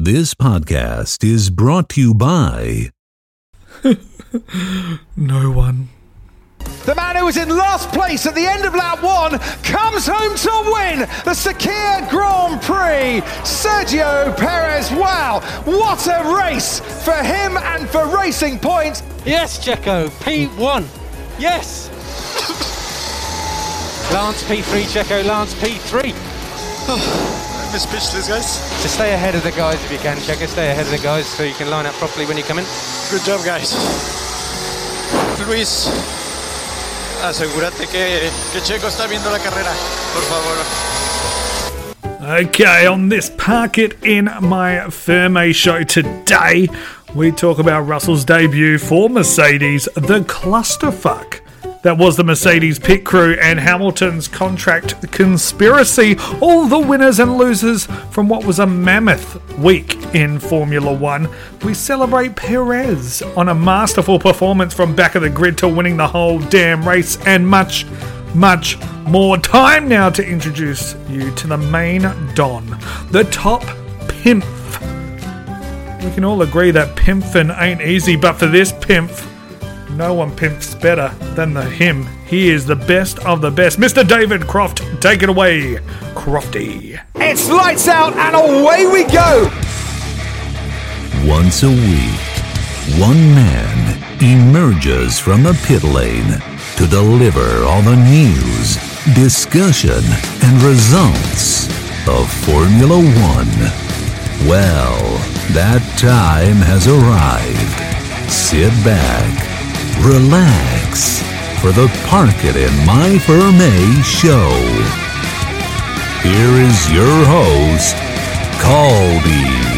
This podcast is brought to you by No one. The man who was in last place at the end of lap one comes home to win the Sakhir Grand Prix. Sergio Perez, wow, what a race for him and for Racing Point. Yes, Checo, P1. Yes. Lance P3, Checo, Lance P3. I'm speechless, guys. To stay ahead of the guys if you can, Checo, stay ahead of the guys so you can line up properly when you come in. Good job, guys. Luis, asegúrate que, que Checo está viendo la carrera, por favor. Okay, on this Park It in My Ferme show today, we talk about Russell's debut for Mercedes, the clusterfuck. That was the Mercedes pit crew and Hamilton's contract conspiracy. All the winners and losers from what was a mammoth week in Formula One. We celebrate Perez on a masterful performance from back of the grid to winning the whole damn race and much, much more. Time now to introduce you to the main Don, the top pimp. We can all agree that pimping ain't easy, but for this pimp, no one pimps better than the him. He is the best of the best. Mr. David Croft, take it away. Crofty. It's lights out and away we go. Once a week, one man emerges from the pit lane to deliver all the news, discussion, and results of Formula One. Well, that time has arrived. Sit back, relax for the Park It in My Ferme show. Here is your host, Caldy.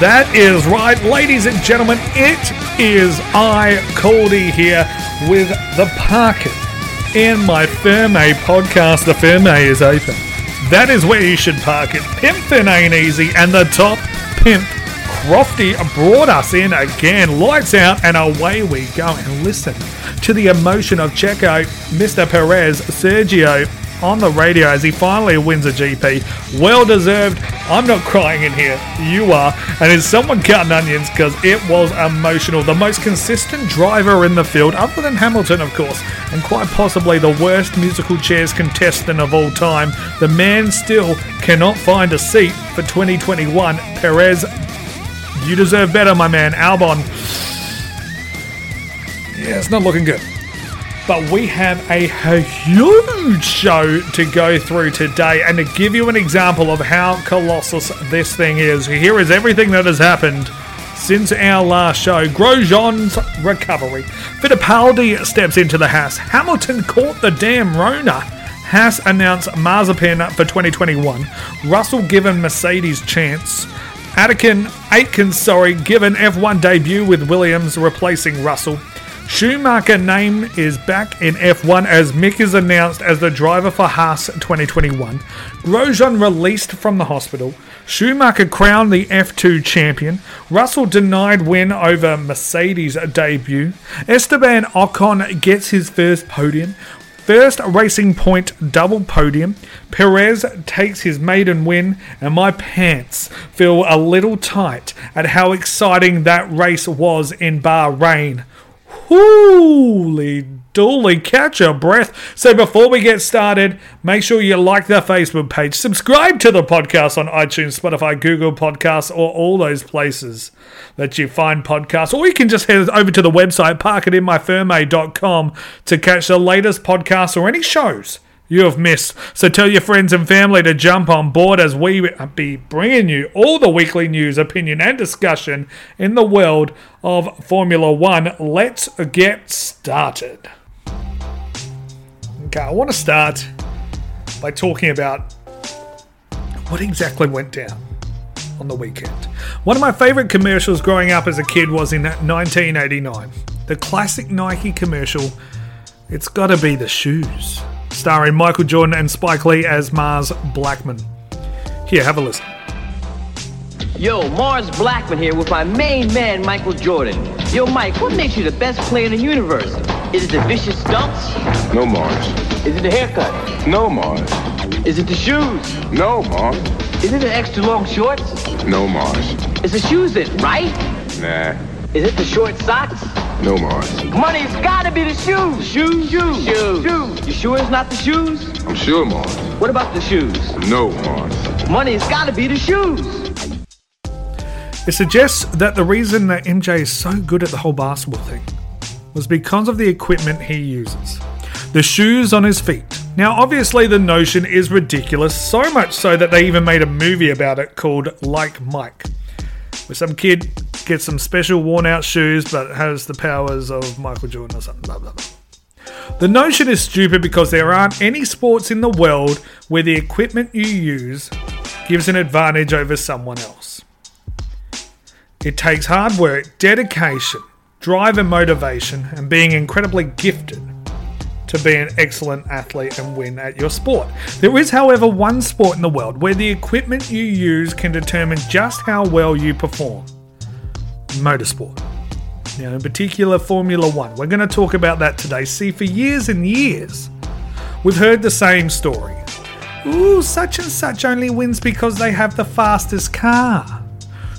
That is right, ladies and gentlemen. It is I, Caldy, here with the Park It in my Ferme podcast. The Ferme is open. That is where you should park it. Pimpin' ain't easy, and the top pimp Crofty brought us in again. Lights out, and away we go. And listen to the emotion of Checo, Mr. Perez, Sergio on the radio as he finally wins a GP. Well deserved. I'm not crying in here. You are. And is someone cutting onions? Because it was emotional. The most consistent driver in the field, other than Hamilton, of course, and quite possibly the worst musical chairs contestant of all time. The man still cannot find a seat for 2021. Perez, you deserve better, my man. Albon. Yeah, it's not looking good. But we have a huge show to go through today, and to give you an example of how colossus this thing is, here is everything that has happened since our last show. Grosjean's recovery. Fittipaldi steps into the Haas. Hamilton caught the damn Rona. Haas announced Mazepin for 2021. Russell given Mercedes chance. Atkin, Aitken, sorry, given F1 debut with Williams replacing Russell. Schumacher name is back in F1 as Mick is announced as the driver for Haas 2021. Grosjean released from the hospital. Schumacher crowned the F2 champion. Russell denied win over Mercedes debut. Esteban Ocon gets his first podium. First Racing Point double podium. Perez takes his maiden win, and my pants feel a little tight at how exciting that race was in Bahrain. Holy dooly, catch your breath. So before we get started, make sure you like the Facebook page, subscribe to the podcast on iTunes, Spotify, Google Podcasts, or all those places that you find podcasts. Or you can just head over to the website, parkitinmyfirme.com to catch the latest podcasts or any shows you have missed. So tell your friends and family to jump on board as we be bringing you all the weekly news, opinion, and discussion in the world of Formula One. Let's get started. Okay, I want to start by talking about what exactly went down on the weekend. One of my favorite commercials growing up as a kid was in 1989. The classic Nike commercial, It's Gotta Be the Shoes starring Michael Jordan and Spike Lee as Mars Blackman. Here, have a listen. Yo, Mars Blackman here with my main man, Michael Jordan. Yo, Mike, what makes you the best player in the universe? Is it the vicious stunts? No, Mars. Is it the haircut? No, Mars. Is it the shoes? No, Mars. Is it the extra long shorts? No, Mars. Is the shoes it, right? Nah. Is it the short socks? No, Mars. Money's gotta be the shoes. Shoes, shoes, shoes. shoes. You sure it's not the shoes? I'm sure, Mars. What about the shoes? No, Mars. Money's gotta be the shoes. It suggests that the reason that MJ is so good at the whole basketball thing was because of the equipment he uses. The shoes on his feet. Now, obviously, the notion is ridiculous, so much so that they even made a movie about it called Like Mike, where some kid gets some special worn out shoes but has the powers of Michael Jordan or something. Blah, blah, blah. The notion is stupid because there aren't any sports in the world where the equipment you use gives an advantage over someone else. It takes hard work, dedication, drive, and motivation, and being incredibly gifted to be an excellent athlete and win at your sport. There is, however, one sport in the world where the equipment you use can determine just how well you perform motorsport. Now, in particular, Formula One. We're going to talk about that today. See, for years and years, we've heard the same story. Ooh, such and such only wins because they have the fastest car.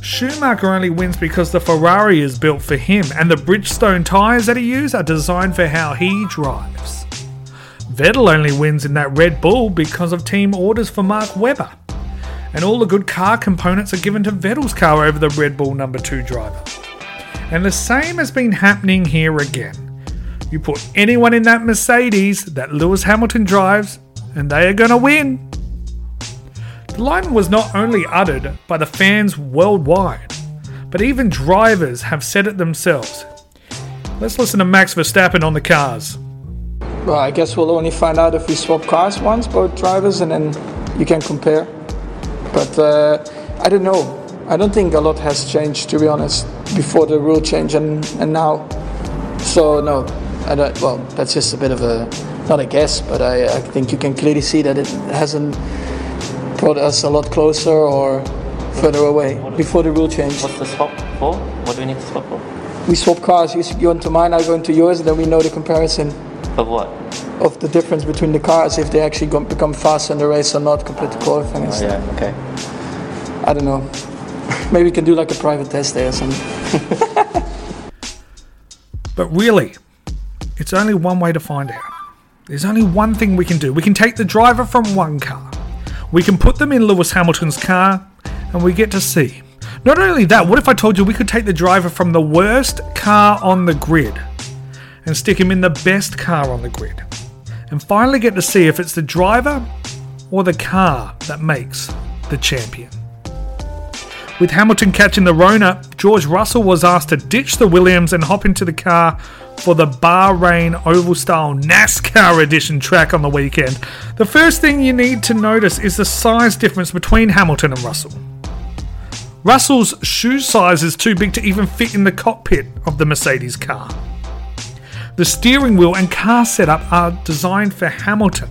Schumacher only wins because the Ferrari is built for him and the Bridgestone tyres that he uses are designed for how he drives. Vettel only wins in that Red Bull because of team orders for Mark Webber. And all the good car components are given to Vettel's car over the Red Bull number 2 driver. And the same has been happening here again. You put anyone in that Mercedes that Lewis Hamilton drives, and they are going to win. The line was not only uttered by the fans worldwide, but even drivers have said it themselves. Let's listen to Max Verstappen on the cars. Well, I guess we'll only find out if we swap cars once, both drivers, and then you can compare. But uh, I don't know. I don't think a lot has changed, to be honest, before the rule change and, and now. So, no, I don't, well, that's just a bit of a, not a guess, but I, I think you can clearly see that it hasn't brought us a lot closer or further away before the rule change. What's the swap for? What do we need to swap for? We swap cars. You go into mine, I go into yours, and then we know the comparison Of what? of the difference between the cars if they actually go, become faster in the race or not compared to qualifying. Oh, yeah, okay. I don't know. Maybe we can do like a private test there or something. But really, it's only one way to find out. There's only one thing we can do. We can take the driver from one car, we can put them in Lewis Hamilton's car, and we get to see. Not only that, what if I told you we could take the driver from the worst car on the grid and stick him in the best car on the grid? And finally get to see if it's the driver or the car that makes the champion. With Hamilton catching the Rona, George Russell was asked to ditch the Williams and hop into the car for the Bahrain Oval Style NASCAR edition track on the weekend. The first thing you need to notice is the size difference between Hamilton and Russell. Russell's shoe size is too big to even fit in the cockpit of the Mercedes car. The steering wheel and car setup are designed for Hamilton.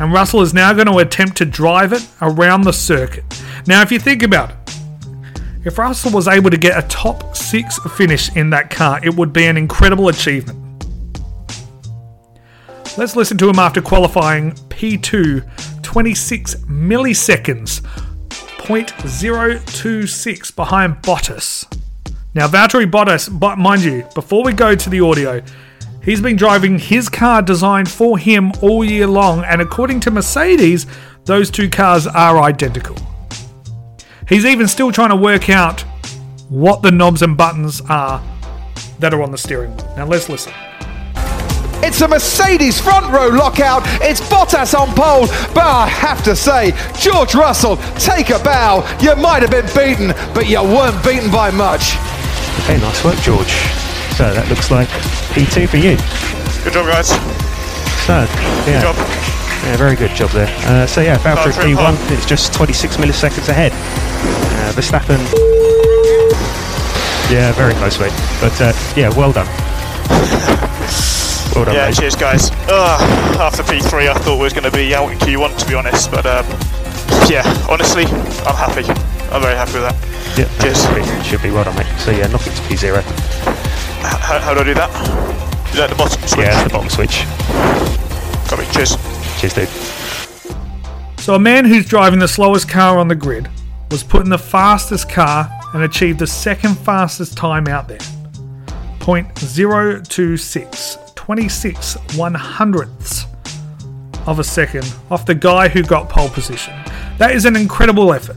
And Russell is now going to attempt to drive it around the circuit. Now, if you think about it, if Russell was able to get a top six finish in that car, it would be an incredible achievement. Let's listen to him after qualifying P2 26 milliseconds, 0.026 behind Bottas. Now, Valtteri Bottas, but mind you, before we go to the audio, he's been driving his car designed for him all year long, and according to Mercedes, those two cars are identical. He's even still trying to work out what the knobs and buttons are that are on the steering wheel. Now, let's listen. It's a Mercedes front row lockout. It's Bottas on pole. But I have to say, George Russell, take a bow. You might have been beaten, but you weren't beaten by much. Okay, nice work, George. So that looks like P2 for you. Good job, guys. So, yeah. Good job. Yeah, very good job there. Uh, so yeah, Valtteri Valtteri P1, it's just 26 milliseconds ahead. Uh, Verstappen, yeah, very close, mate. But uh, yeah, well done. Well done, Yeah, mate. cheers, guys. Ugh, after P3, I thought we was going to be out in Q1, to be honest. But um, yeah, honestly, I'm happy. I'm very happy with that. Yeah, Cheers. should be, should be well done, mate. So yeah, knock it to P0. How, how do I do that? Is that the bottom switch? Yeah, the bottom switch. Got me. Cheers. Cheers, dude. So, a man who's driving the slowest car on the grid was put in the fastest car and achieved the second fastest time out there 0.026, 26 one hundredths of a second off the guy who got pole position. That is an incredible effort.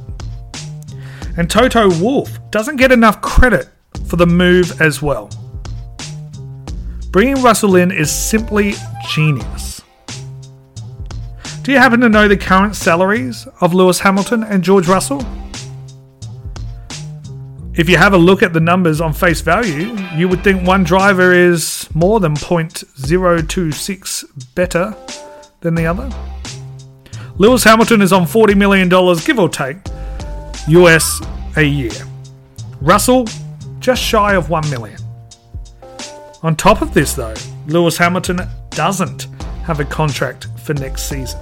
And Toto Wolff doesn't get enough credit for the move as well. Bringing Russell in is simply genius. Do you happen to know the current salaries of Lewis Hamilton and George Russell? If you have a look at the numbers on face value, you would think one driver is more than 0.026 better than the other. Lewis Hamilton is on $40 million, give or take, US a year. Russell, just shy of 1 million. On top of this, though, Lewis Hamilton doesn't have a contract for next season.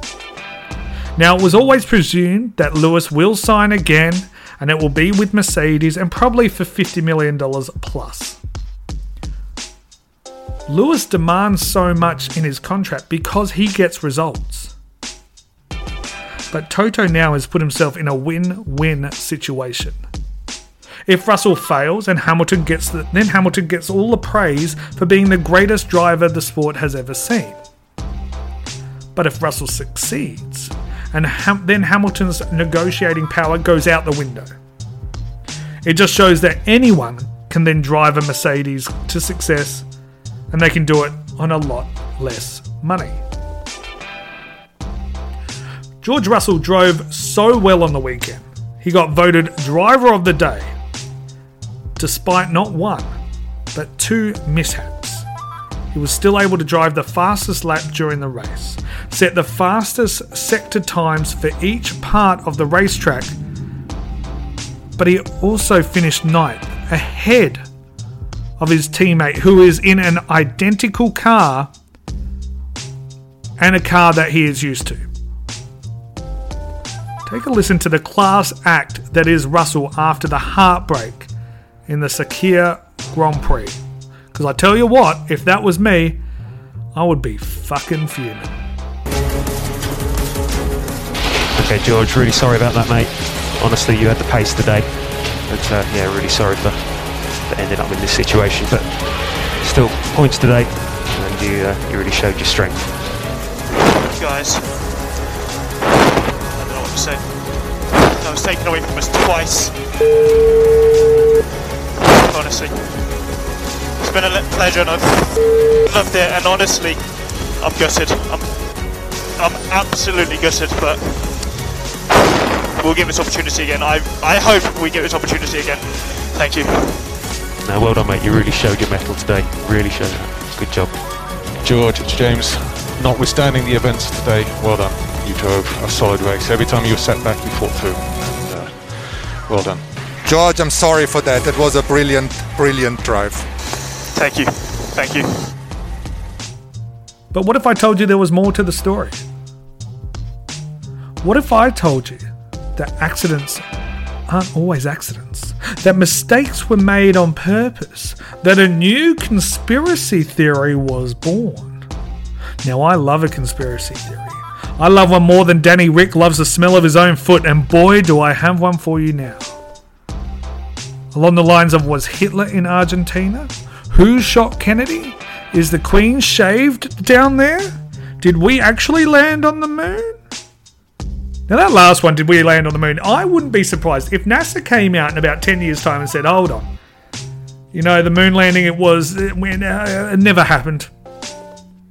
Now, it was always presumed that Lewis will sign again and it will be with Mercedes and probably for $50 million plus. Lewis demands so much in his contract because he gets results. But Toto now has put himself in a win win situation. If Russell fails and Hamilton gets the, then Hamilton gets all the praise for being the greatest driver the sport has ever seen. But if Russell succeeds, and Ham- then Hamilton's negotiating power goes out the window. It just shows that anyone can then drive a Mercedes to success, and they can do it on a lot less money. George Russell drove so well on the weekend. He got voted driver of the day, despite not one, but two mishaps. He was still able to drive the fastest lap during the race, set the fastest sector times for each part of the racetrack, but he also finished ninth, ahead of his teammate who is in an identical car and a car that he is used to. Take a listen to the class act that is Russell after the heartbreak in the Sakhir Grand Prix. Because I tell you what, if that was me, I would be fucking fuming. Okay, George, really sorry about that, mate. Honestly, you had the pace today. But uh, yeah, really sorry for, for ending up in this situation. But still, points today, and you uh, you really showed your strength. Guys, I don't know what to say. I was taken away from us twice. Honestly, it's been a le- pleasure, and I've loved it. And honestly, I'm gutted. I'm, I'm absolutely gutted, but we'll give this opportunity again. I, I hope we get this opportunity again. Thank you. No, well done, mate. You really showed your mettle today. Really showed it. Good job. George, it's James. Notwithstanding the events today, well done. You drove a solid race. Every time you were set back, you fought through. And, uh, well done. George, I'm sorry for that. It was a brilliant, brilliant drive. Thank you. Thank you. But what if I told you there was more to the story? What if I told you that accidents aren't always accidents? That mistakes were made on purpose? That a new conspiracy theory was born? Now, I love a conspiracy theory. I love one more than Danny Rick loves the smell of his own foot, and boy, do I have one for you now. Along the lines of Was Hitler in Argentina? Who shot Kennedy? Is the Queen shaved down there? Did we actually land on the moon? Now, that last one, did we land on the moon? I wouldn't be surprised if NASA came out in about 10 years' time and said, hold on. You know, the moon landing, it was, it, uh, it never happened.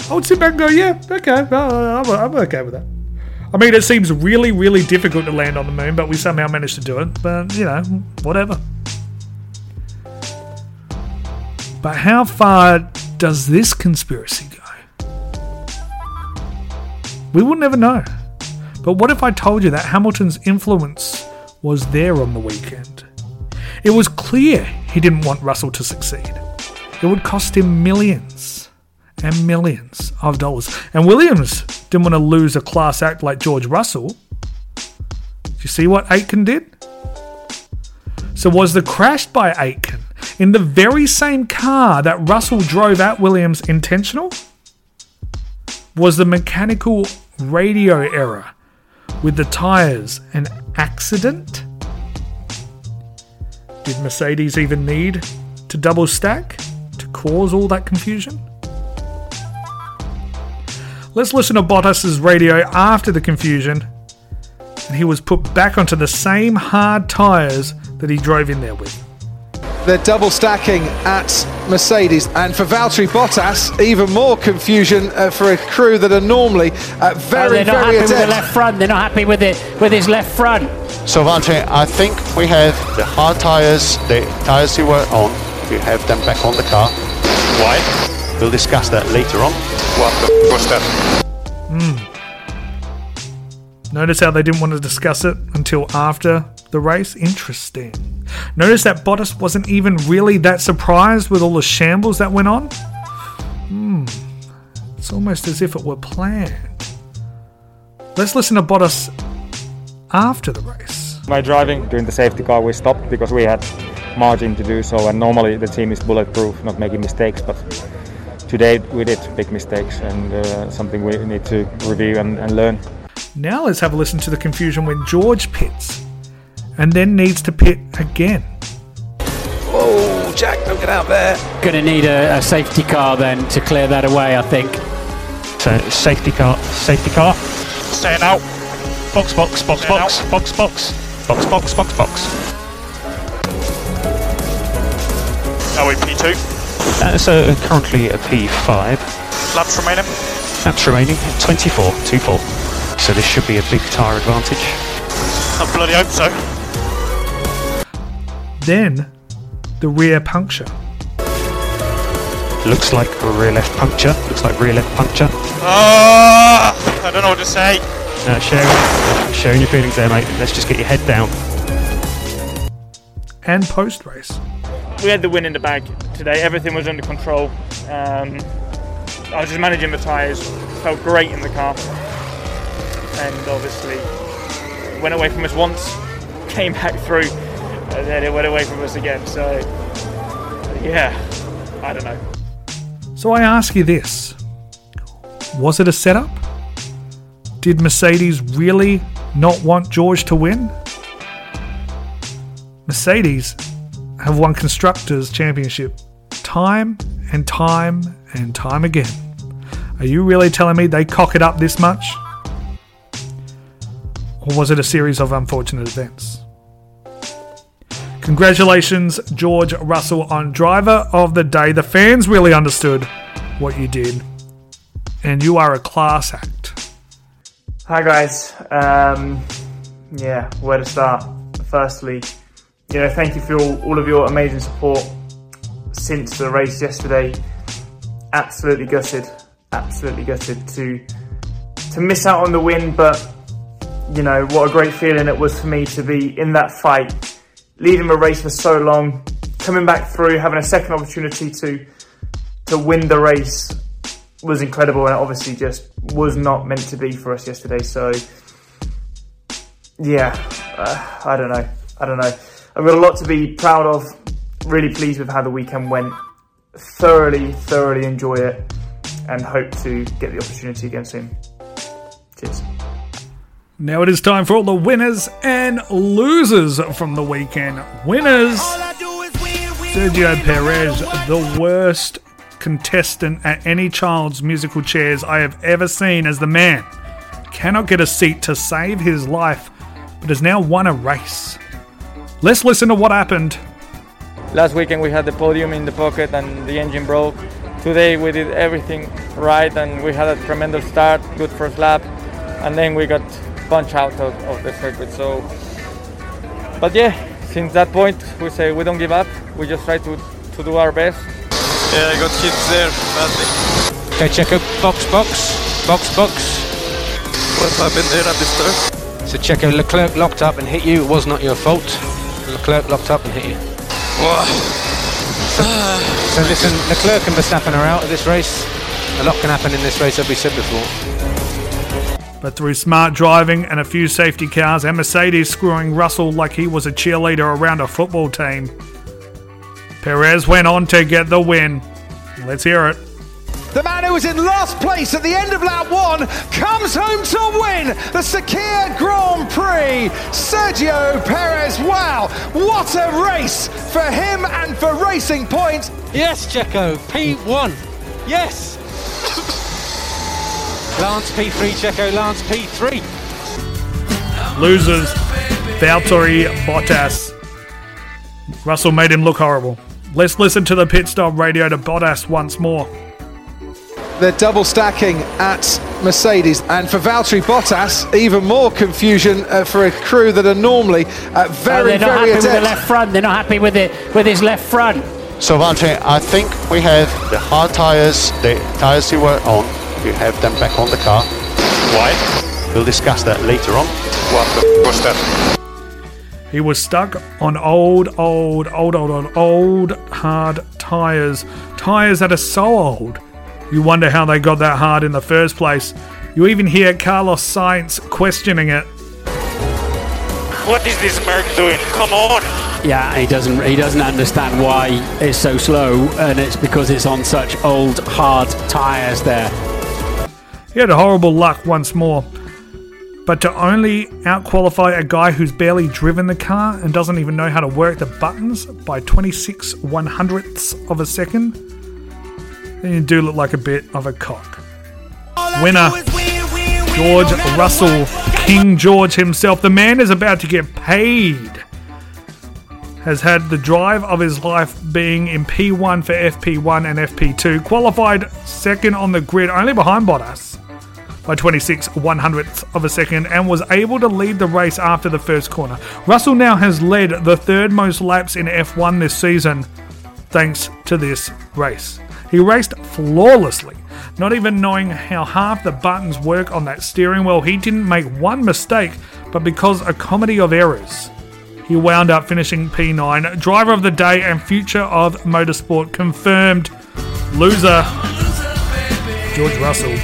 I would sit back and go, yeah, okay, I'm, I'm okay with that. I mean, it seems really, really difficult to land on the moon, but we somehow managed to do it. But, you know, whatever. But how far does this conspiracy go? We will never know. But what if I told you that Hamilton's influence was there on the weekend? It was clear he didn't want Russell to succeed. It would cost him millions and millions of dollars. And Williams didn't want to lose a class act like George Russell. Do you see what Aitken did? So was the crash by Aitken in the very same car that Russell drove at Williams intentional? Was the mechanical radio error with the tyres an accident? Did Mercedes even need to double stack to cause all that confusion? Let's listen to Bottas's radio after the confusion, and he was put back onto the same hard tyres that he drove in there with. They're double stacking at Mercedes, and for Valtteri Bottas, even more confusion uh, for a crew that are normally uh, very, oh, they're not very happy adept. with the left front. They're not happy with it with his left front. So Valtteri, I think we have the hard tyres, the tyres you were on, we have them back on the car. Why? We'll discuss that later on. What the what's that? Hmm. Notice how they didn't want to discuss it until after the race? Interesting. Notice that Bottas wasn't even really that surprised with all the shambles that went on? Hmm. It's almost as if it were planned. Let's listen to Bottas after the race. My driving during the safety car we stopped because we had margin to do so and normally the team is bulletproof not making mistakes but today we did big mistakes and uh, something we need to review and, and learn. Now let's have a listen to the confusion when George pits and then needs to pit again. Oh, Jack, don't get out there. Going to need a, a safety car then to clear that away, I think. So safety car, safety car. Staying out. Box, box, box, Staying box, box, box, box, box, box, box. Oh, wait, P2. That's uh, currently a P5. Laps remaining. Laps remaining 24, 2 4. So this should be a big tyre advantage. I bloody hope so. Then the rear puncture. Looks like a rear left puncture. Looks like rear left puncture. Ah, I don't know what to say. Uh, sharing, sharing your feelings there, mate. Let's just get your head down. And post race. we had the win in the bag today. Everything was under control. Um, I was just managing the tyres. Felt great in the car, and obviously went away from us once, came back through, and then it went away from us again. So yeah, I don't know. So I ask you this Was it a setup? Did Mercedes really not want George to win? Mercedes have won Constructors' Championship time and time and time again. Are you really telling me they cock it up this much? Or was it a series of unfortunate events? Congratulations, George Russell, on Driver of the Day. The fans really understood what you did, and you are a class act. Hi guys. Um, yeah, where to start? Firstly, you know, thank you for all, all of your amazing support since the race yesterday. Absolutely gutted, absolutely gutted to to miss out on the win, but you know what a great feeling it was for me to be in that fight, leading the race for so long, coming back through, having a second opportunity to to win the race. was incredible and obviously just was not meant to be for us yesterday. So, yeah, uh, I don't know. I don't know. I've got a lot to be proud of. Really pleased with how the weekend went. Thoroughly, thoroughly enjoy it and hope to get the opportunity again soon. Cheers. Now it is time for all the winners and losers from the weekend. Winners Sergio Perez, the worst contestant at any child's musical chairs I have ever seen as the man. Cannot get a seat to save his life, but has now won a race. Let's listen to what happened. Last weekend we had the podium in the pocket and the engine broke. Today we did everything right and we had a tremendous start, good first lap, and then we got punched out of, of the circuit. So, but yeah, since that point we say we don't give up. We just try to, to do our best. Yeah, I got hit there badly. Okay, Checo, box, box, box, box. What happened there at the start? So Checo, Leclerc locked up and hit you. It was not your fault. Leclerc locked up and hit you. So listen, Leclerc and Verstappen are out of this race. A lot can happen in this race, as we said before. But through smart driving and a few safety cars and Mercedes screwing Russell like he was a cheerleader around a football team, Perez went on to get the win. Let's hear it. The man who was in last place at the end of lap one comes home to win the Sakhir Grand Prix. Sergio Perez, wow, what a race for him and for Racing Point. Yes, Checo, P1. Yes. Lance P3, Checo, Lance P3. Losers, Valtteri Bottas. Russell made him look horrible. Let's listen to the pit stop radio to Bottas once more. They're double stacking at Mercedes, and for Valtteri Bottas, even more confusion uh, for a crew that are normally uh, Oh, very, they're not very happy with the left front. They're not happy with it with his left front. So Valtteri, I think we have the hard tires, the tires you were on, you have them back on the car. Why? We'll discuss that later on. What the f- was that? He was stuck on old, old, old, old, old, old hard tyres. Tyres that are so old. You wonder how they got that hard in the first place. You even hear Carlos Sainz questioning it. What is this Merc doing? Come on! Yeah, he doesn't he doesn't understand why it's so slow, and it's because it's on such old hard tyres there. He had horrible luck once more. But to only outqualify a guy who's barely driven the car and doesn't even know how to work the buttons by 26 one hundredths of a second, then you do look like a bit of a cock. Winner George Russell, King George himself. The man is about to get paid. Has had the drive of his life being in P1 for FP1 and FP2. Qualified second on the grid, only behind Bottas by 26 one hundredths of a second and was able to lead the race after the first corner. Russell now has led the third most laps in F1 this season thanks to this race. He raced flawlessly, not even knowing how half the buttons work on that steering wheel. He didn't make one mistake, but because a comedy of errors, he wound up finishing P9. Driver of the day and future of motorsport confirmed. Loser, George Russell.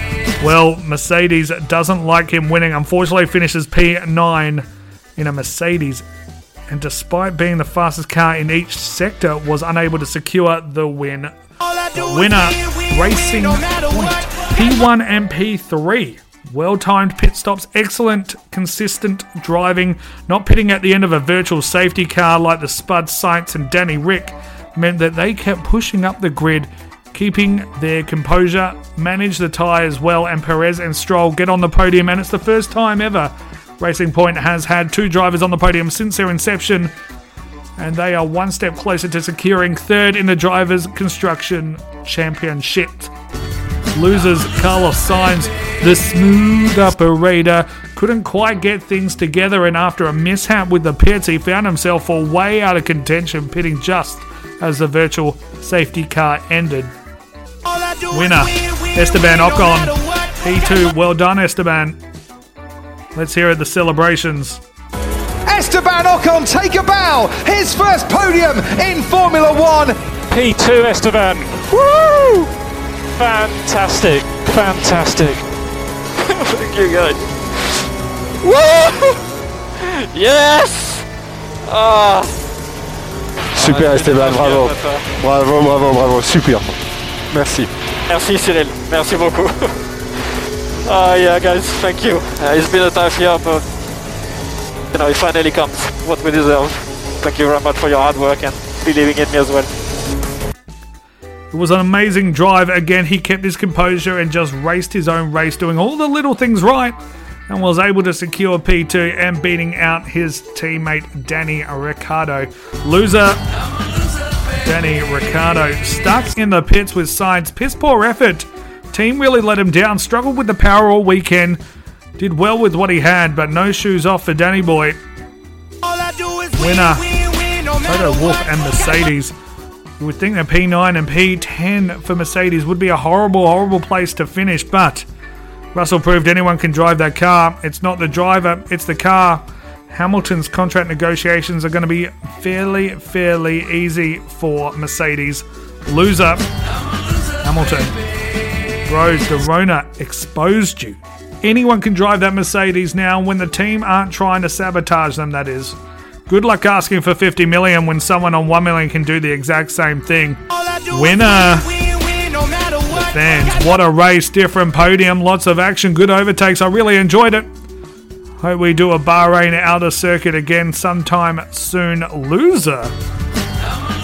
Well, Mercedes doesn't like him winning. Unfortunately, finishes P9 in a Mercedes, and despite being the fastest car in each sector, was unable to secure the win. Winner, Racing Point, P1 and P3. Well timed pit stops, excellent, consistent driving, not pitting at the end of a virtual safety car like the Spud Sainz and Danny Rick meant that they kept pushing up the grid, keeping their composure, manage the tyres well, and Perez and Stroll get on the podium. And it's the first time ever Racing Point has had two drivers on the podium since their inception, and they are one step closer to securing third in the Drivers' Construction Championship. Losers Carlos Sainz, the smooth operator, couldn't quite get things together, and after a mishap with the pits, he found himself for way out of contention, pitting just as the virtual safety car ended. Winner Esteban Ocon, P2. Well done, Esteban. Let's hear it, the celebrations. Esteban Ocon take a bow. His first podium in Formula One. P2 Esteban. Woo! Fantastic. Fantastic. Thank you, guys. Woo! Yes! Ah! Super Esteban, bravo. Bravo, bravo, bravo, super. Merci. Merci Cyril, merci beaucoup. Ah yeah guys, thank you. Uh, it's been a tough year but you know it finally comes what we deserve. Thank you very much for your hard work and believing in me as well. It was an amazing drive. Again, he kept his composure and just raced his own race, doing all the little things right, and was able to secure P2 and beating out his teammate Danny Ricciardo. Loser Danny Ricciardo stuck in the pits with Sainz. Piss poor effort. Team really let him down. Struggled with the power all weekend. Did well with what he had, but no shoes off for Danny Boy. Winner Toto Wolff and Mercedes. You would think that P9 and P10 for Mercedes would be a horrible, horrible place to finish, but Russell proved anyone can drive that car. It's not the driver, it's the car. Hamilton's contract negotiations are going to be fairly, fairly easy for Mercedes. Loser, Hamilton. Bros, the Rona exposed you. Anyone can drive that Mercedes now when the team aren't trying to sabotage them, that is. Good luck asking for 50 million when someone on 1 million can do the exact same thing. Winner! Fans, what a race, different podium, lots of action, good overtakes. I really enjoyed it. Hope we do a Bahrain outer circuit again sometime soon. Loser.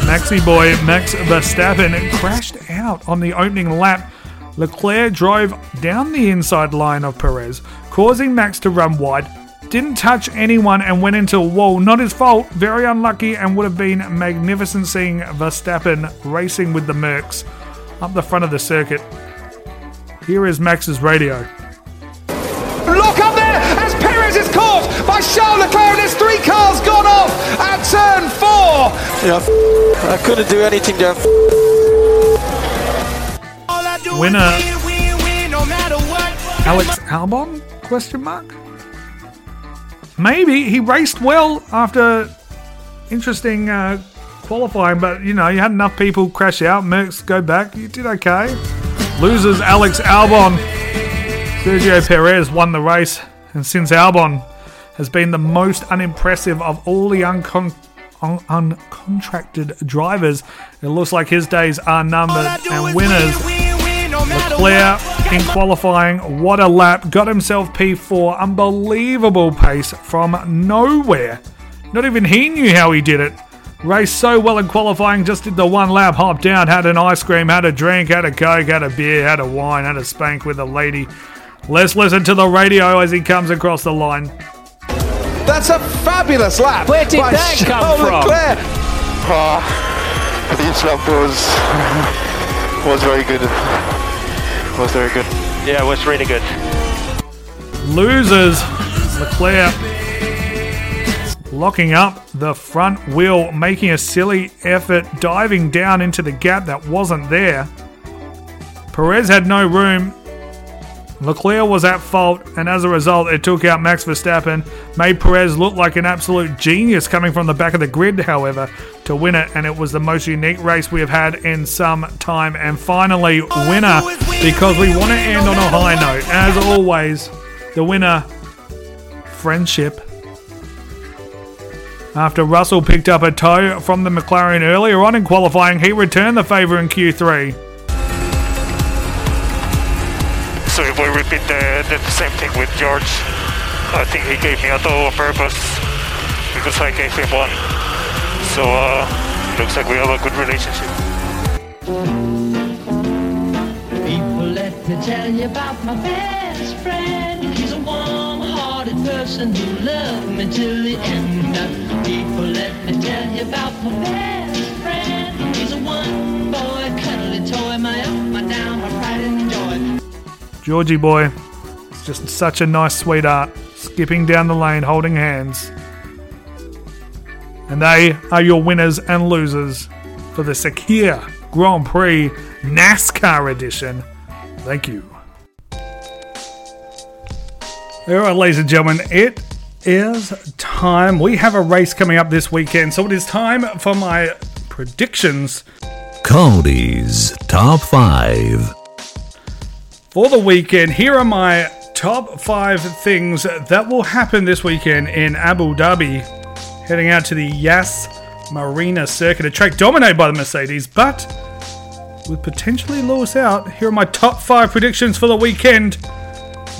Maxi boy Max Verstappen crashed out on the opening lap. Leclerc drove down the inside line of Perez, causing Max to run wide. Didn't touch anyone and went into a wall. Not his fault. Very unlucky and would have been magnificent seeing Verstappen racing with the Mercs up the front of the circuit. Here is Max's radio. Look up there as Perez is caught by Charles Leclerc and his three cars gone off at turn four. Yeah, I couldn't do anything there. Winner Alex Albon? Question mark. Maybe he raced well after interesting uh, qualifying, but you know you had enough people crash out. Mercs go back. You did okay. Losers Alex Albon. Sergio Perez won the race, and since Albon has been the most unimpressive of all the uncon- un- uncontracted drivers, it looks like his days are numbered. And winners Leclerc in qualifying, what a lap. Got himself P4. Unbelievable pace from nowhere. Not even he knew how he did it. Raced so well in qualifying, just did the one lap, hopped down, had an ice cream, had a drink, had a coke, had a beer, had a wine, had a spank with a lady. Let's listen to the radio as he comes across the line. That's a fabulous lap. Where did by that come Charles from? Leclerc. Ah, this lap was was very good. Was very good. Yeah, it was really good. Losers, Leclerc locking up the front wheel, making a silly effort, diving down into the gap that wasn't there. Perez had no room. Leclerc was at fault, and as a result, it took out Max Verstappen. Made Perez look like an absolute genius coming from the back of the grid, however, to win it, and it was the most unique race we have had in some time. And finally, winner, because we want to end on a high note. As always, the winner, friendship. After Russell picked up a toe from the McLaren earlier on in qualifying, he returned the favour in Q3. So if we repeat the, the same thing with George, I think he gave me a toe on purpose because I gave him one. So uh, looks like we have a good relationship. People, let me tell you about my best friend. He's a warm-hearted person who loved me till the end. People, let me tell you about my best Georgie boy, it's just such a nice sweetheart, skipping down the lane holding hands. And they are your winners and losers for the Sakhir Grand Prix NASCAR edition. Thank you. All right, ladies and gentlemen, it is time. We have a race coming up this weekend, so it is time for my predictions. Cody's Top 5. For the weekend. Here are my top five things that will happen this weekend in Abu Dhabi. Heading out to the Yas Marina circuit, a track dominated by the Mercedes, but with potentially Lewis out. Here are my top five predictions for the weekend.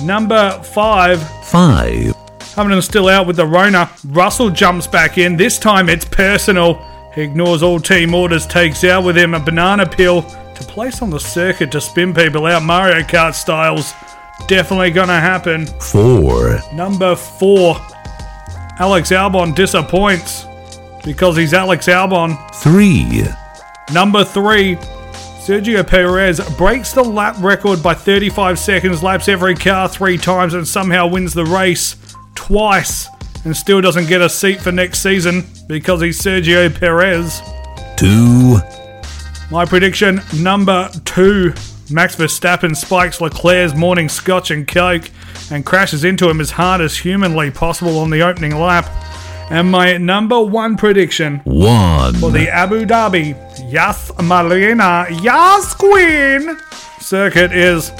Number five. Five. Hamilton's still out with the Rona. Russell jumps back in. This time it's personal. He ignores all team orders, takes out with him a banana peel to place on the circuit to spin people out Mario Kart styles. Definitely gonna happen. Four. Number four. Alex Albon disappoints because he's Alex Albon. Three. Number three. Sergio Perez breaks the lap record by 35 seconds, laps every car three times, and somehow wins the race twice, and still doesn't get a seat for next season because he's Sergio Perez. Two. My prediction number two Max Verstappen spikes Leclerc's morning scotch and coke and crashes into him as hard as humanly possible on the opening lap. And my number one prediction One. for the Abu Dhabi Yas Marina Yas Queen circuit is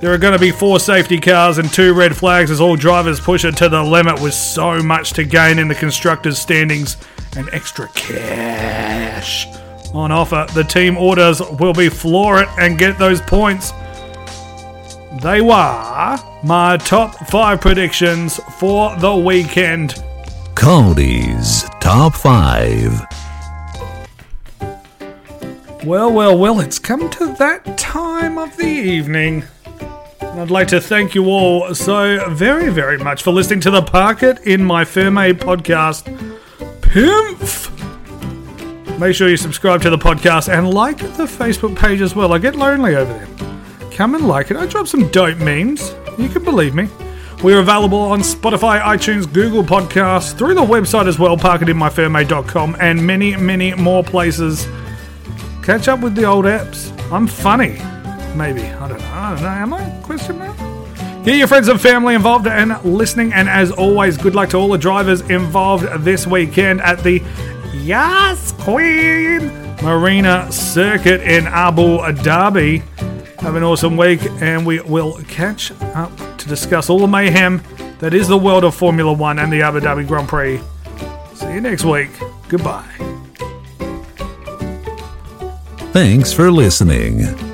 there are going to be four safety cars and two red flags as all drivers push it to the limit with so much to gain in the constructors' standings and extra cash on offer. The team orders will be floor it and get those points. They were my top five predictions for the weekend. Cody's Top 5. Well, well, well, it's come to that time of the evening. I'd like to thank you all so very, very much for listening to the Parket in My Ferme podcast. Pimph! Make sure you subscribe to the podcast and like the Facebook page as well. I get lonely over there. Come and like it. I drop some dope memes. You can believe me. We're available on Spotify, iTunes, Google Podcasts, through the website as well, parketinmyferme.com, and many, many more places. Catch up with the old apps. I'm funny. Maybe. I don't know. I don't know. Am I? Question mark? Get your friends and family involved and listening. And as always, good luck to all the drivers involved this weekend at the Yas Queen Marina Circuit in Abu Dhabi. Have an awesome week, and we will catch up to discuss all the mayhem that is the world of Formula One and the Abu Dhabi Grand Prix. See you next week. Goodbye. Thanks for listening.